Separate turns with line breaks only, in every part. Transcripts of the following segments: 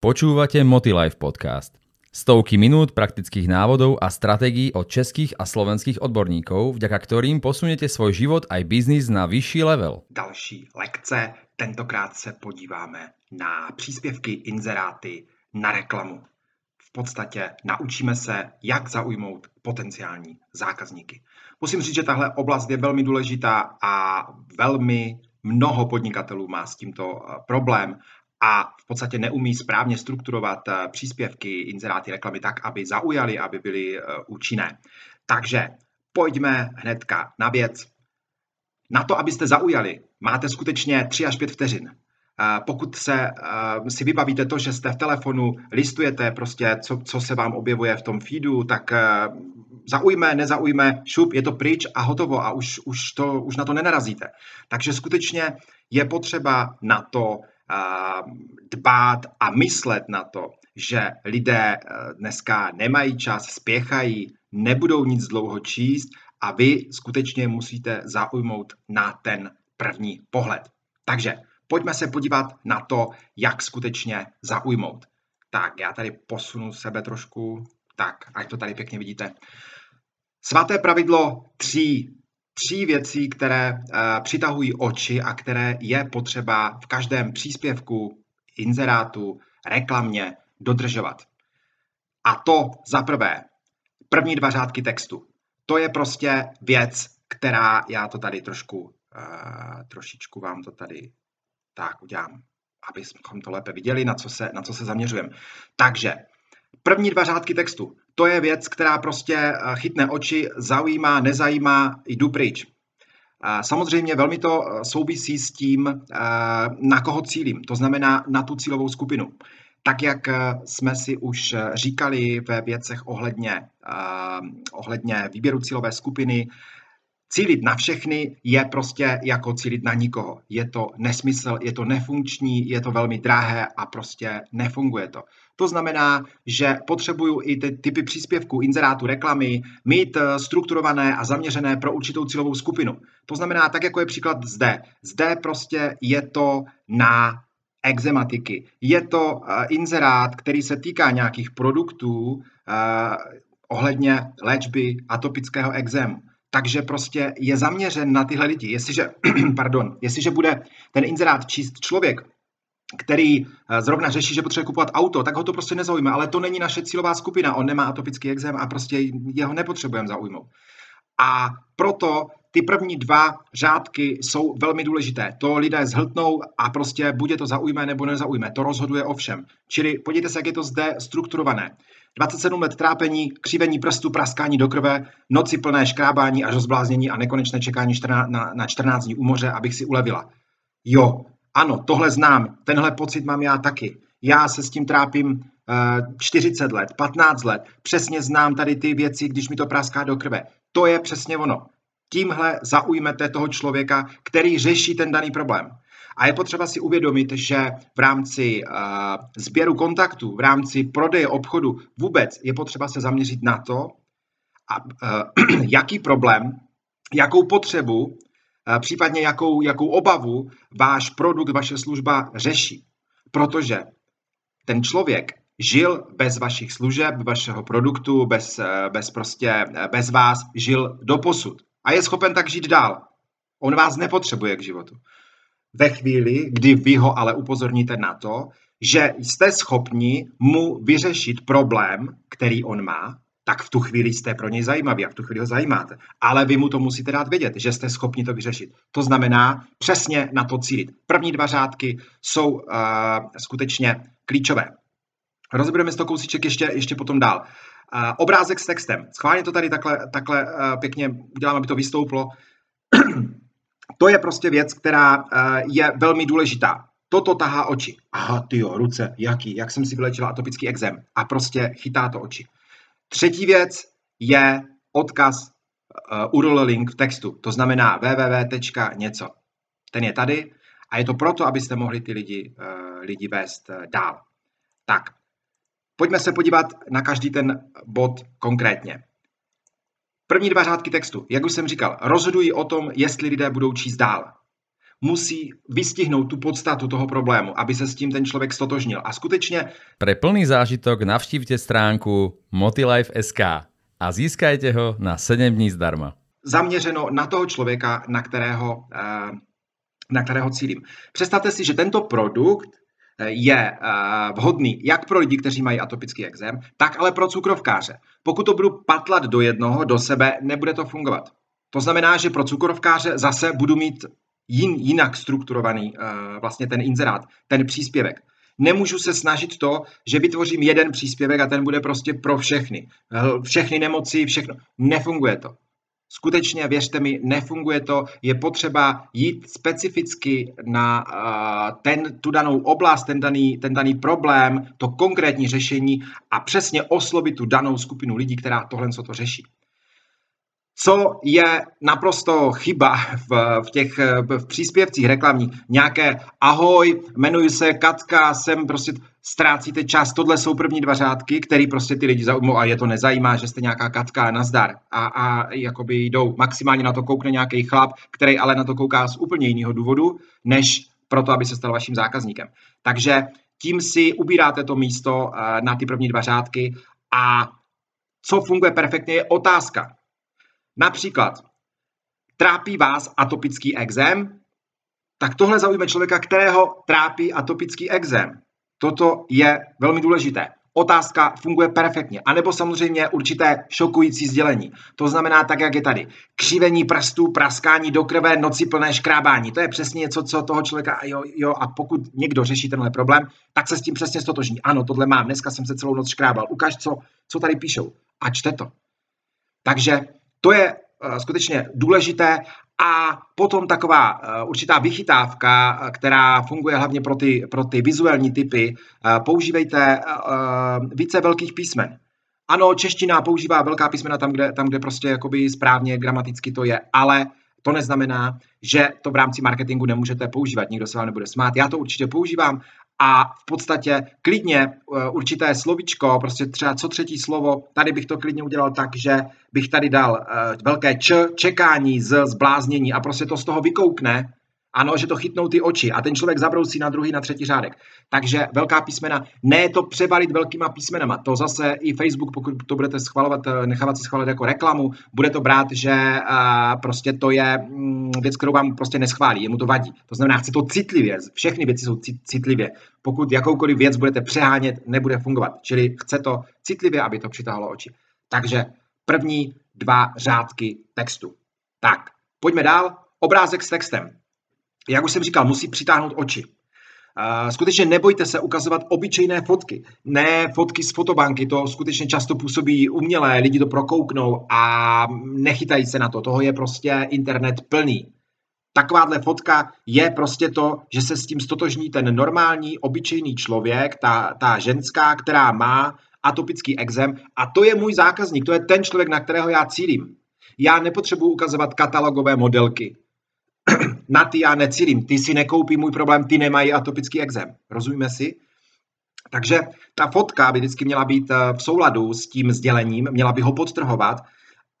Počúvate Motilife podcast. Stovky minút praktických návodov a stratégií od českých a slovenských odborníkov, vďaka ktorým posunete svoj život aj biznis na vyšší level.
Další lekce, tentokrát se podíváme na příspěvky, inzeráty, na reklamu. V podstatě naučíme se, jak zaujmout potenciální zákazníky. Musím říct, že tahle oblast je velmi důležitá a velmi mnoho podnikatelů má s tímto eh, problém a v podstatě neumí správně strukturovat eh, příspěvky, inzeráty, reklamy tak, aby zaujali, aby byly eh, účinné. Takže pojďme hnedka na věc. Na to, abyste zaujali, máte skutečně 3 až 5 vteřin. Eh, pokud se, si vybavíte to, že jste v telefonu, listujete prostě, co, co se vám objevuje v tom feedu, tak zaujme, nezaujme, šup, je to pryč a hotovo a už, už, to, už na to nenarazíte. Takže skutečně je potřeba na to dbát a myslet na to, že lidé eh, dneska nemají čas, spěchají, nebudou nic dlouho číst a vy skutečně musíte zaujmout na ten první pohled. Takže pojďme se podívat na to, jak skutečně zaujmout. Tak, já tady posunu sebe trošku, tak, ať to tady pěkně vidíte. Svaté pravidlo tří tří věcí, které uh, přitahují oči a které je potřeba v každém příspěvku, inzerátu, reklamě dodržovat. A to za prvé, první dva řádky textu. To je prostě věc, která, já to tady trošku, uh, trošičku vám to tady tak udělám, abychom to lépe viděli, na co se, na co se zaměřujeme. Takže první dva řádky textu to je věc, která prostě eh, chytne oči, zaujímá, nezajímá, jdu pryč. Samozřejmě velmi to eh, souvisí s tím, eh, na koho cílím, to znamená na tu cílovou skupinu. Tak, jak jsme si už říkali ve věcech ohledně, ohledně výběru cílové skupiny, Cílit na všechny je prostě jako cílit na nikoho. Je to nesmysl, je to nefunkční, je to velmi drahé a prostě nefunguje to. To znamená, že potřebuju i ty typy příspěvků, inzerátu, reklamy mít eh, strukturované a zaměřené pro určitou cílovou skupinu. To znamená, tak jako je příklad zde. Zde prostě je to na exematiky. Je to uh, inzerát, který se týká nějakých produktů uh, ohledně léčby atopického exému takže prostě je zaměřen na tyhle lidi. Jestliže, pardon, jestliže bude ten inzerát číst člověk, který eh, zrovna řeší, že potřebuje kupovat auto, tak ho to prostě nezaujme, ale to není naše cílová skupina, on nemá atopický exém a prostě jeho nepotřebujeme zaujmout. A proto ty první dva řádky jsou velmi důležité. To lidé zhltnou a prostě bude to zaujme nebo nezaujme. To rozhoduje o všem. Čili podívejte se, jak je to zde strukturované. 27 let trápení, křivení prstů, praskání do krve, noci plné škrábání až zbláznění a nekonečné čekání na, na 14 dní u moře, abych si ulevila. Jo, ano, tohle znám, tenhle pocit mám já taky. Já se s tím trápím uh, eh, 40 let, 15 let, přesně znám tady ty věci, když mi to praská do krve. To je přesně ono. Tímhle zaujmete toho člověka, který řeší ten daný problém. A je potřeba si uvědomit, že v rámci uh, sběru kontaktů, v rámci prodeje obchodu vůbec je potřeba se zaměřit na to, a, uh, jaký problém, jakou potřebu, uh, případně jakou, jakou obavu váš produkt, vaše služba řeší. Protože ten člověk žil bez vašich služeb, vašeho produktu, bez, bez prostě, bez vás, žil do posud. A je schopen tak žít dál. On vás nepotřebuje k životu ve chvíli, kdy vy ho ale upozorníte na to, že jste schopni mu vyřešit problém, který on má, tak v tu chvíli jste pro něj zajímaví a v tu chvíli ho zajímáte. Ale vy mu to musíte dát vědět, že jste schopni to vyřešit. To znamená přesně na to cílit. První dva řádky jsou uh, skutečně klíčové. Rozbereme si to kousíček ještě, ještě potom dál. Uh, obrázek s textem. Schválně to tady takhle, takhle uh, pěkně udělám, aby to vystouplo. To je prostě věc, která eh, je velmi důležitá. Toto tahá oči. Aha, ty jo, ruce, jaký, jak jsem si vylečila atopický exém. A prostě chytá to oči. Třetí věc je odkaz uh, URL link v textu. To znamená www. něco. Ten je tady a je to proto, abyste mohli ty lidi, uh, lidi vést dál. Tak, pojďme se podívat na každý ten bod konkrétně. První dva řádky textu, jak už jsem říkal, rozhodují o tom, jestli lidé budou číst dál. musí vystihnout tu podstatu toho problému, aby se s tím ten člověk stotožnil. A skutečně...
Pre plný zážitok navštívte stránku motilife.sk a získajte ho na 7 dní zdarma.
Zaměřeno na toho člověka, na kterého, eh, na kterého cílím. Představte si, že tento produkt je eh, vhodný jak pro lidi, kteří mají atopický exém, tak ale pro cukrovkáře. Pokud to budu patlat do jednoho, do sebe, nebude to fungovat. To znamená, že pro cukrovkáře zase budu mít jin, jinak strukturovaný uh, vlastně ten inzerát, ten příspěvek. Nemůžu se snažit to, že vytvořím jeden příspěvek a ten bude prostě pro všechny. Všechny nemoci, všechno. Nefunguje to. Skutečně, věřte mi, nefunguje to. Je potřeba jít specificky na ten, tu danou oblast, ten daný, ten daný problém, to konkrétní řešení a přesně oslovit tu danou skupinu lidí, která tohle co to řeší. Co je naprosto chyba v, v těch v příspěvcích reklamních, nějaké ahoj, jmenuji se Katka, jsem prostě ztrácíte čas, tohle jsou první dva řádky, který prostě ty lidi zaujmou a je to nezajímá, že jste nějaká Katka, nazdar. A, a jakoby jdou, maximálně na to koukne nějaký chlap, který ale na to kouká z úplně jiného důvodu, než proto, aby se stal vaším zákazníkem. Takže tím si ubíráte to místo eh, na ty první dva řádky a co funguje perfektně je otázka. Například, trápí vás atopický exém? Tak tohle zaujme člověka, kterého trápí atopický exém. Toto je velmi důležité. Otázka funguje perfektně. A nebo samozřejmě určité šokující sdělení. To znamená tak, jak je tady. Křivení prstů, praskání do krve, noci plné škrábání. To je přesně něco, co toho člověka, jo, jo, a pokud někdo řeší tenhle problém, tak se s tím přesně stotožní. Ano, tohle mám, dneska jsem se celou noc škrábal. Ukaž, co, co tady píšou. A čte to. Takže to je eh, skutečně důležité a potom taková uh, určitá vychytávka, která funguje hlavně pro ty, pro ty vizuální typy. Používejte více velkých písmen. Ano, čeština používá velká písmena tam, kde, tam, kde prostě jakoby správně gramaticky to je, ale to neznamená, že to v rámci marketingu nemůžete používat. Nikdo se vám nebude smát. Já to určitě používám a v podstatě klidně eh, určité slovičko, prostě třeba co třetí slovo, tady bych to klidně udělal tak, že bych tady dal eh, velké č, čekání z zbláznění a prostě to z toho vykoukne ano, že to chytnou ty oči a ten člověk zabrousí na druhý, na třetí řádek. Takže velká písmena, ne to převalit velkýma písmenama. To zase i Facebook, pokud to budete schvalovat, nechávat si schválit jako reklamu, bude to brát, že uh, prostě to je um, věc, kterou vám prostě neschválí, jemu to vadí. To znamená, chce to citlivě, všechny věci jsou citlivě. Pokud jakoukoliv věc budete přehánět, nebude fungovat. Čili chce to citlivě, aby to přitáhlo oči. Takže první dva řádky textu. Tak, pojďme dál. Obrázek s textem jak už jsem říkal, musí přitáhnout oči. Skutečně nebojte se ukazovat obyčejné fotky, ne fotky z fotobanky, to skutečně často působí umělé, lidi to prokouknou a nechytají se na to, toho je prostě internet plný. Takováhle fotka je prostě to, že se s tím stotožní ten normální, obyčejný člověk, ta, ta ženská, která má atopický exém a to je můj zákazník, to je ten člověk, na kterého já cílím. Já nepotřebuji ukazovat katalogové modelky na ty já necílím. Ty si nekoupí můj problém, ty nemají atopický exém. Rozumíme si? Takže ta fotka by vždycky měla být eh, v souladu s tím sdělením, měla by ho podtrhovat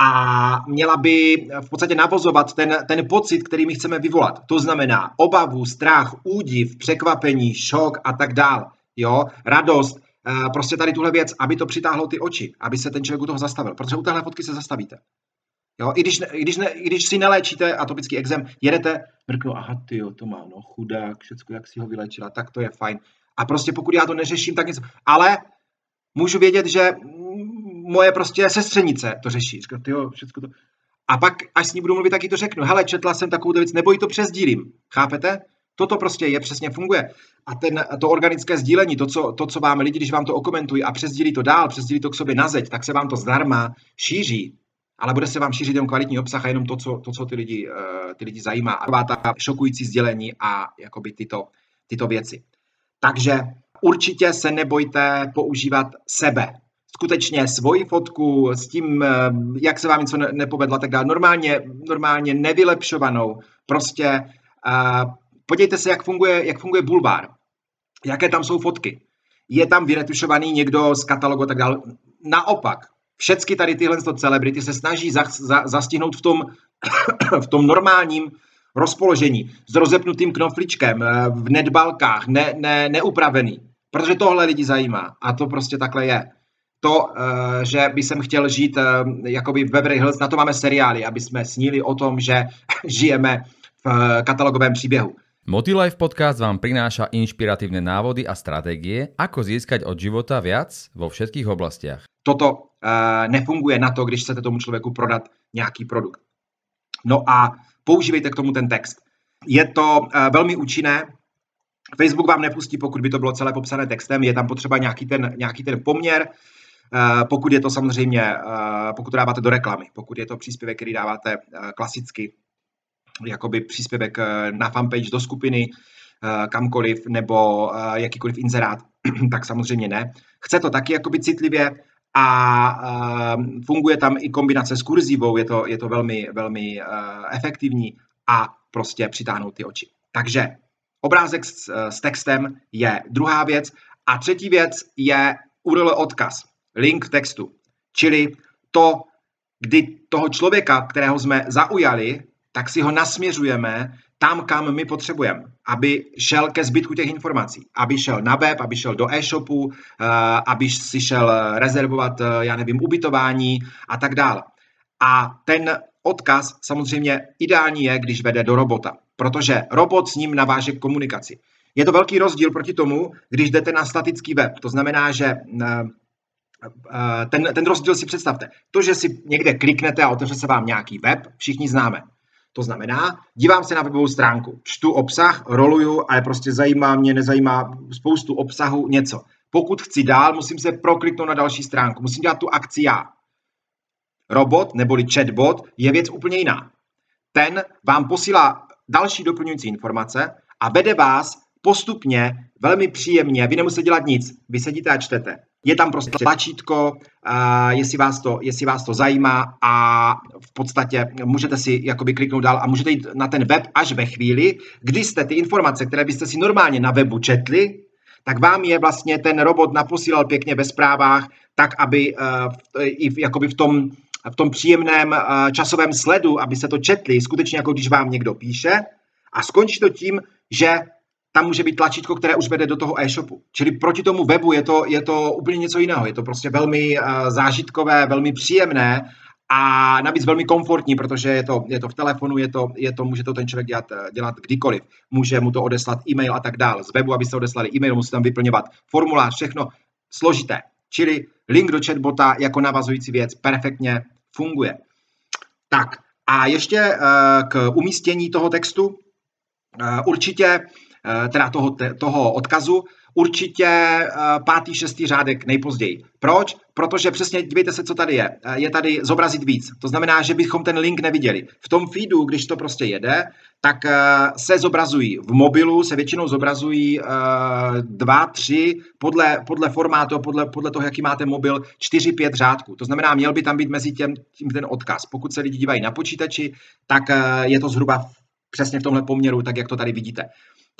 a měla by v podstatě navozovat ten, ten pocit, který my chceme vyvolat. To znamená obavu, strach, údiv, překvapení, šok a tak dál. Jo, radost, eh, prostě tady tuhle věc, aby to přitáhlo ty oči, aby se ten člověk u toho zastavil. Protože u téhle fotky se zastavíte. Jo, i když, i když, ne, i když si neléčíte atopický exém, jedete, mrknu, aha, ty jo, to má, no chudák, všecko, jak si ho vylečila, tak to je fajn. A prostě pokud já to neřeším, tak něco. Ale můžu vědět, že moje prostě sestřenice to řeší. Říkám, ty jo, všecko to. A pak, až s ní budu mluvit, taky to řeknu. Hele, četla jsem takovou věc, nebo to přesdílím. Chápete? Toto prostě je, přesně funguje. A ten, to organické sdílení, to co, to, co vám lidi, když vám to okomentují a přesdílí to dál, přesdílí to k sobě na zeď, tak se vám to zdarma šíří ale bude se vám šířit jenom kvalitní obsah a jenom to, co, to, co ty, lidi, uh, ty lidi zajímá. A ta šokující sdělení a jakoby tyto, tyto věci. Takže určitě se nebojte používat sebe. Skutečně svoji fotku s tím, eh, jak se vám něco nepovedlo, tak dále. Normálně, normálně nevylepšovanou. Prostě uh, podívejte se, jak funguje, jak funguje bulvár. Jaké tam jsou fotky. Je tam vyretušovaný někdo z katalogu a tak dále. Naopak, všechny tady tyhle celebrity se snaží za, za, zastihnout v tom, v tom normálním rozpoložení, s rozepnutým knofličkem, eh, v nedbalkách, ne, ne, neupravený. Protože tohle lidi zajímá a to prostě takhle je. To, eh, že by jsem chtěl žít eh, jakoby v Beverly Hills, na to máme seriály, aby jsme snili o tom, že žijeme v katalogovém příběhu.
Motilife podcast vám prináša inšpiratívne návody a stratégie, ako získať od života viac vo všetkých oblastiach.
Toto nefunguje na to, když chcete tomu člověku prodat nějaký produkt. No a používejte k tomu ten text. Je to uh, velmi účinné. Facebook vám nepustí, pokud by to bylo celé popsané textem, je tam potřeba nějaký ten, nějaký ten poměr, uh, pokud je to samozřejmě, pokud to dáváte do reklamy, pokud je to příspěvek, který dáváte klasicky jakoby příspěvek eh, na fanpage do skupiny, eh, kamkoliv, nebo eh, jakýkoliv inzerát, tak samozřejmě ne. Chce to taky jakoby citlivě a funguje tam i kombinace s kurzivou, je to, je to velmi, velmi efektivní a prostě přitáhnout ty oči. Takže obrázek s, s textem je druhá věc. A třetí věc je URL odkaz, link v textu, čili to, kdy toho člověka, kterého jsme zaujali, tak si ho nasměřujeme tam, kam my potřebujeme, aby šel ke zbytku těch informací, aby šel na web, aby šel do e-shopu, eh, aby si šel rezervovat, eh, já nevím, ubytování a tak dále. A ten odkaz samozřejmě ideální je, když vede do robota, protože robot s ním naváže komunikaci. Je to velký rozdíl proti tomu, když jdete na statický web. To znamená, že eh, ten, ten rozdíl si představte. To, že si někde kliknete a otevře se vám nějaký web, všichni známe. To znamená, dívám se na webovou stránku, čtu obsah, roluju a je prostě zajímá mě, nezajímá spoustu obsahu, něco. Pokud chci dál, musím se prokliknout na další stránku, musím dělat tu akci já. Robot neboli chatbot je věc úplně jiná. Ten vám posílá další doplňující informace a vede vás postupně, velmi příjemně, vy nemusíte dělat nic, vy sedíte a čtete. Je tam prostě tlačítko, uh, jestli, vás to, jestli vás to zajímá a v podstatě můžete si jakoby kliknout dál a můžete jít na ten web až ve chvíli, kdy jste ty informace, které byste si normálně na webu četli, tak vám je vlastně ten robot naposílal pěkně ve zprávách, tak aby uh, i v, jakoby v tom, v tom příjemném uh, časovém sledu, aby se to četli, skutečně jako když vám někdo píše. A skončí to tím, že tam může být tlačítko, které už vede do toho e-shopu. Čili proti tomu webu je to, je to úplně něco jiného. Je to prostě velmi uh, zážitkové, velmi příjemné a navíc velmi komfortní, protože je to, je to v telefonu, je to, je to, může to ten člověk dělat, eh, dělat kdykoliv. Může mu to odeslat e-mail a tak dále. Z webu, abyste odeslali e-mail, musí tam vyplňovat formulář, všechno složité. Čili link do chatbota jako navazující věc perfektně funguje. Tak a ještě uh, k umístění toho textu. Uh, určitě teda toho, toho odkazu, určitě eh, pátý, šestý řádek nejpozději. Proč? Protože přesně dívejte se, co tady je. Eh, je tady zobrazit víc. To znamená, že bychom ten link neviděli. V tom feedu, když to prostě jede, tak se zobrazují v mobilu, se většinou zobrazují dva, tři, podle, podle formátu, podle, podle toho, jaký máte mobil, čtyři, pět řádků. To znamená, měl by tam být mezi těm, tím ten odkaz. Pokud se lidi dívají na počítači, tak je to zhruba přesně v tomhle poměru, tak jak to tady vidíte.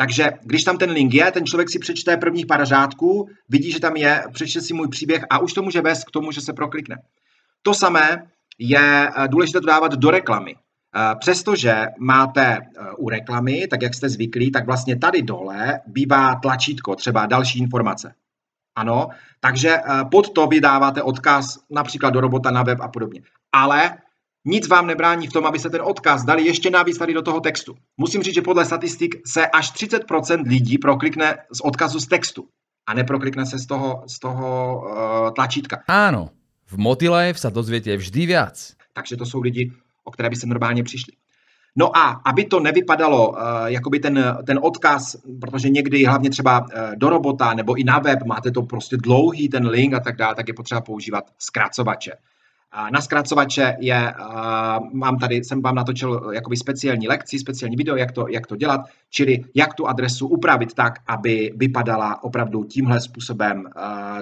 Takže když tam ten link je, ten člověk si přečte prvních pár řádků, vidí, že tam je, přečte si můj příběh a už to může vést k tomu, že se proklikne. To samé je eh, důležité to dávat do reklamy. Eh, přestože máte eh, u reklamy, tak jak jste zvyklí, tak vlastně tady dole bývá tlačítko, třeba další informace. Ano, takže pod to vydáváte odkaz například do robota na web a podobně. Ale nic vám nebrání v tom, aby se ten odkaz dali ještě navíc tady do toho textu. Musím říct, že podle statistik se až 30% lidí proklikne z odkazu z textu a neproklikne se z toho, z toho uh, tlačítka.
Áno, v Motilife sa dozviete vždy viac.
Takže to jsou lidi, o které by se normálně přišli. No a aby to nevypadalo, uh, jakoby ten, ten odkaz, protože někdy hlavně třeba uh, do robota nebo i na web máte to prostě dlouhý ten link a tak dále, tak je potřeba používat zkracovače. Na zkracovače je, mám tady, jsem vám natočil jakoby speciální lekci, speciální video, jak to, jak to dělat, čili jak tu adresu upravit tak, aby vypadala opravdu tímhle způsobem,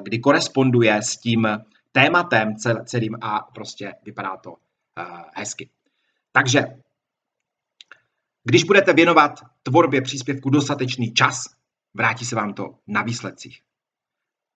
kdy koresponduje s tím tématem celým a prostě vypadá to hezky. Takže když budete věnovat tvorbě příspěvku dostatečný čas, vrátí se vám to na výsledcích.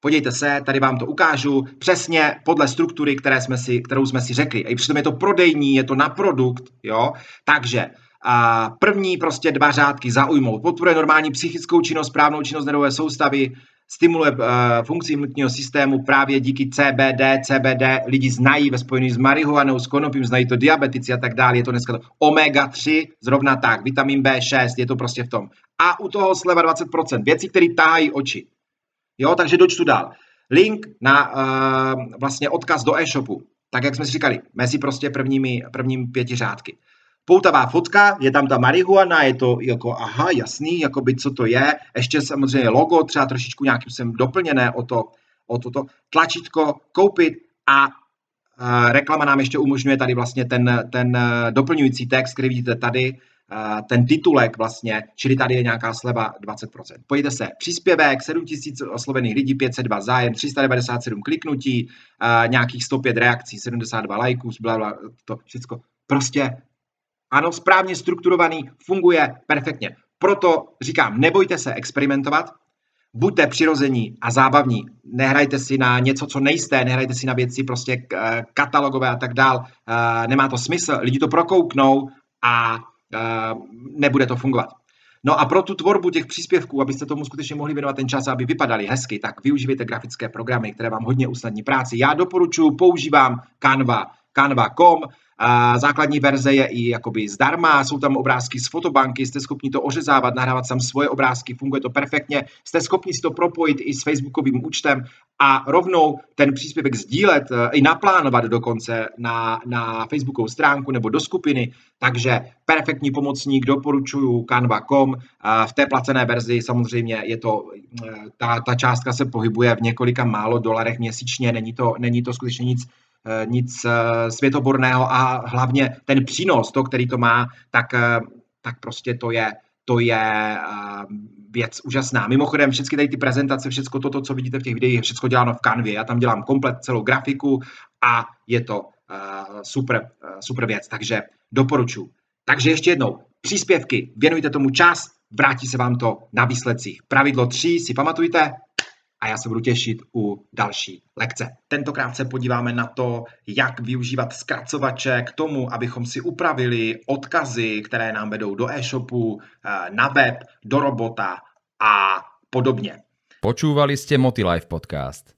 Podívejte se, tady vám to ukážu přesně podle struktury, které jsme si, kterou jsme si řekli. I přitom je to prodejní, je to na produkt, jo. Takže A první prostě dva řádky zaujmout. Podporuje normální psychickou činnost, správnou činnost nervové soustavy, stimuluje uh, funkci imunitního systému právě díky CBD. CBD lidi znají ve spojení s marihuanou, s konopím, znají to diabetici a tak dále. Je to dneska to omega-3, zrovna tak, vitamin B6, je to prostě v tom. A u toho sleva 20%, věci, které tahají oči. Jo, takže dočtu dál. Link na uh, vlastně odkaz do e-shopu. Tak, jak jsme si říkali, mezi prostě prvními, prvními pěti řádky poutavá fotka, je tam ta marihuana, je to jako aha, jasný, jakoby co to je, ještě samozřejmě logo, třeba trošičku nějakým jsem doplněné o to, o toto tlačítko koupit a uh, reklama nám ještě umožňuje tady vlastně ten, ten uh, doplňující text, který vidíte tady, ten titulek vlastně, čili tady je nějaká sleva 20%. Pojďte se, příspěvek, 7000 oslovených lidí, 502 zájem, 397 kliknutí, nějakých 105 reakcí, 72 lajků, bla, bla, to všechno. Prostě ano, správně strukturovaný, funguje perfektně. Proto říkám, nebojte se experimentovat, buďte přirození a zábavní. Nehrajte si na něco, co nejste, nehrajte si na věci prostě eh, katalogové a tak dál. Eh, nemá to smysl, lidi to prokouknou a nebude to fungovat. No a pro tu tvorbu těch příspěvků, abyste tomu skutečně mohli věnovat ten čas, aby vypadaly hezky, tak využívejte grafické programy, které vám hodně usnadní práci. Já doporučuji, používám Canva, canva.com, a základní verze je i jakoby zdarma, jsou tam obrázky z fotobanky, jste schopni to ořezávat, nahrávat tam svoje obrázky, funguje to perfektně, jste schopni si to propojit i s facebookovým účtem a rovnou ten příspěvek sdílet, eh, i naplánovat dokonce na, na facebookovou stránku nebo do skupiny, takže perfektní pomocník, doporučuju canva.com, v té placené verzi samozřejmě je to, eh, ta, ta částka se pohybuje v několika málo dolarech měsíčně, není to, není to skutečně nic nic eh, světoborného a hlavně ten přínos, to, který to má, tak, eh, tak prostě to je, to je věc úžasná. Mimochodem, všechny tady ty prezentace, všechno toto, co vidíte v těch videích, všechno děláno v kanvě. Já tam dělám komplet celou grafiku a je to super, super věc, takže doporučuji. Takže ještě jednou, příspěvky, věnujte tomu čas, vrátí se vám to na výsledcích. Pravidlo 3 si pamatujte, a já se budu těšit u další lekce. Tentokrát se podíváme na to, jak využívat zkracovače k tomu, abychom si upravili odkazy, které nám vedou do e-shopu, eh, na web, do robota a podobně.
Počúvali ste Motilife podcast.